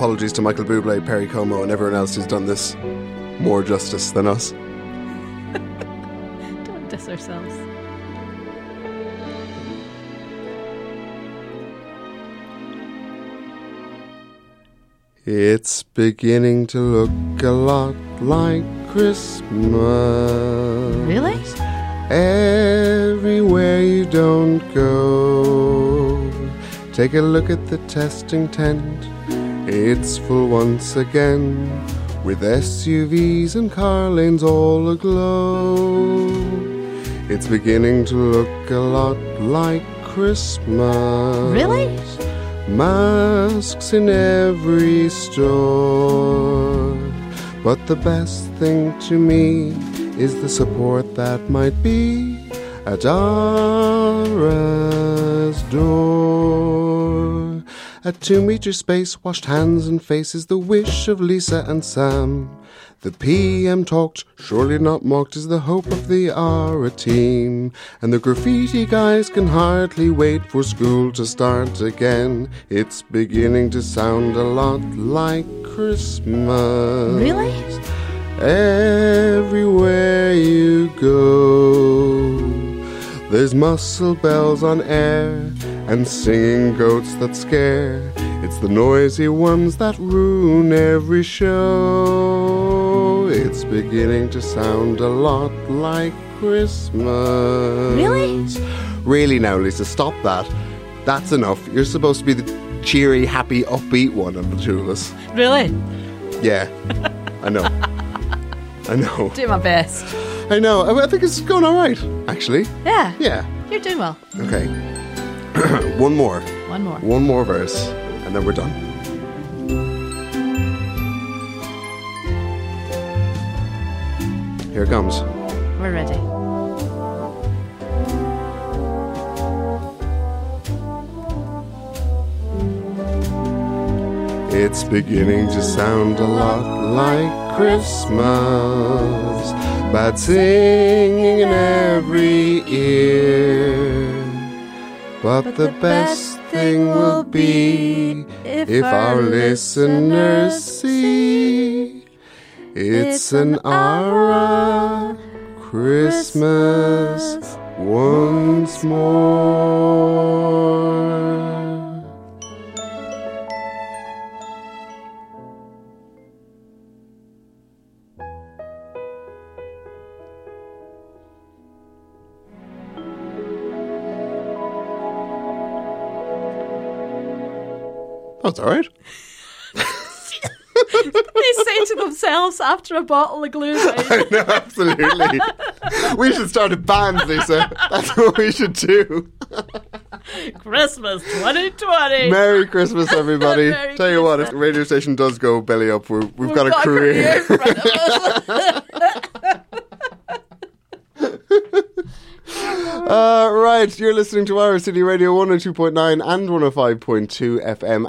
apologies to Michael Bublé, Perry Como, and everyone else who's done this more justice than us. Don't diss ourselves. It's beginning to look a lot like Christmas. Really? Everywhere you don't go. Take a look at the testing tent. It's full once again. With SUVs and car lanes all aglow. It's beginning to look a lot like Christmas. Really? Masks in every store. But the best thing to me is the support that might be at Ara's uh, door. A two meter space, washed hands and faces, the wish of Lisa and Sam. The PM talked, surely not mocked, is the hope of the Ara team. And the graffiti guys can hardly wait for school to start again. It's beginning to sound a lot like Christmas. Really? Everywhere you go, there's muscle bells on air and singing goats that scare. It's the noisy ones that ruin every show. It's beginning to sound a lot like Christmas. Really? Really now, Lisa, stop that. That's enough. You're supposed to be the cheery, happy, upbeat one of the two of us. Really? Yeah, I know. I know. Do my best. I know. I I think it's going all right, actually. Yeah. Yeah. You're doing well. Okay. One more. One more. One more verse, and then we're done. Here it comes. We're ready. It's beginning to sound a lot like Christmas. but singing in every ear. But the best thing will be if our listeners see it's an Ara Christmas once more. That's all right. they say to themselves after a bottle of glue. I know, absolutely. we should start a band, Lisa. That's what we should do. Christmas 2020. Merry Christmas, everybody. Merry Tell you what, if the radio station does go belly up, we're, we've, We've got, a career. in front of us. Uh, right, you're listening to our City Radio 102.9 and 105.2 FM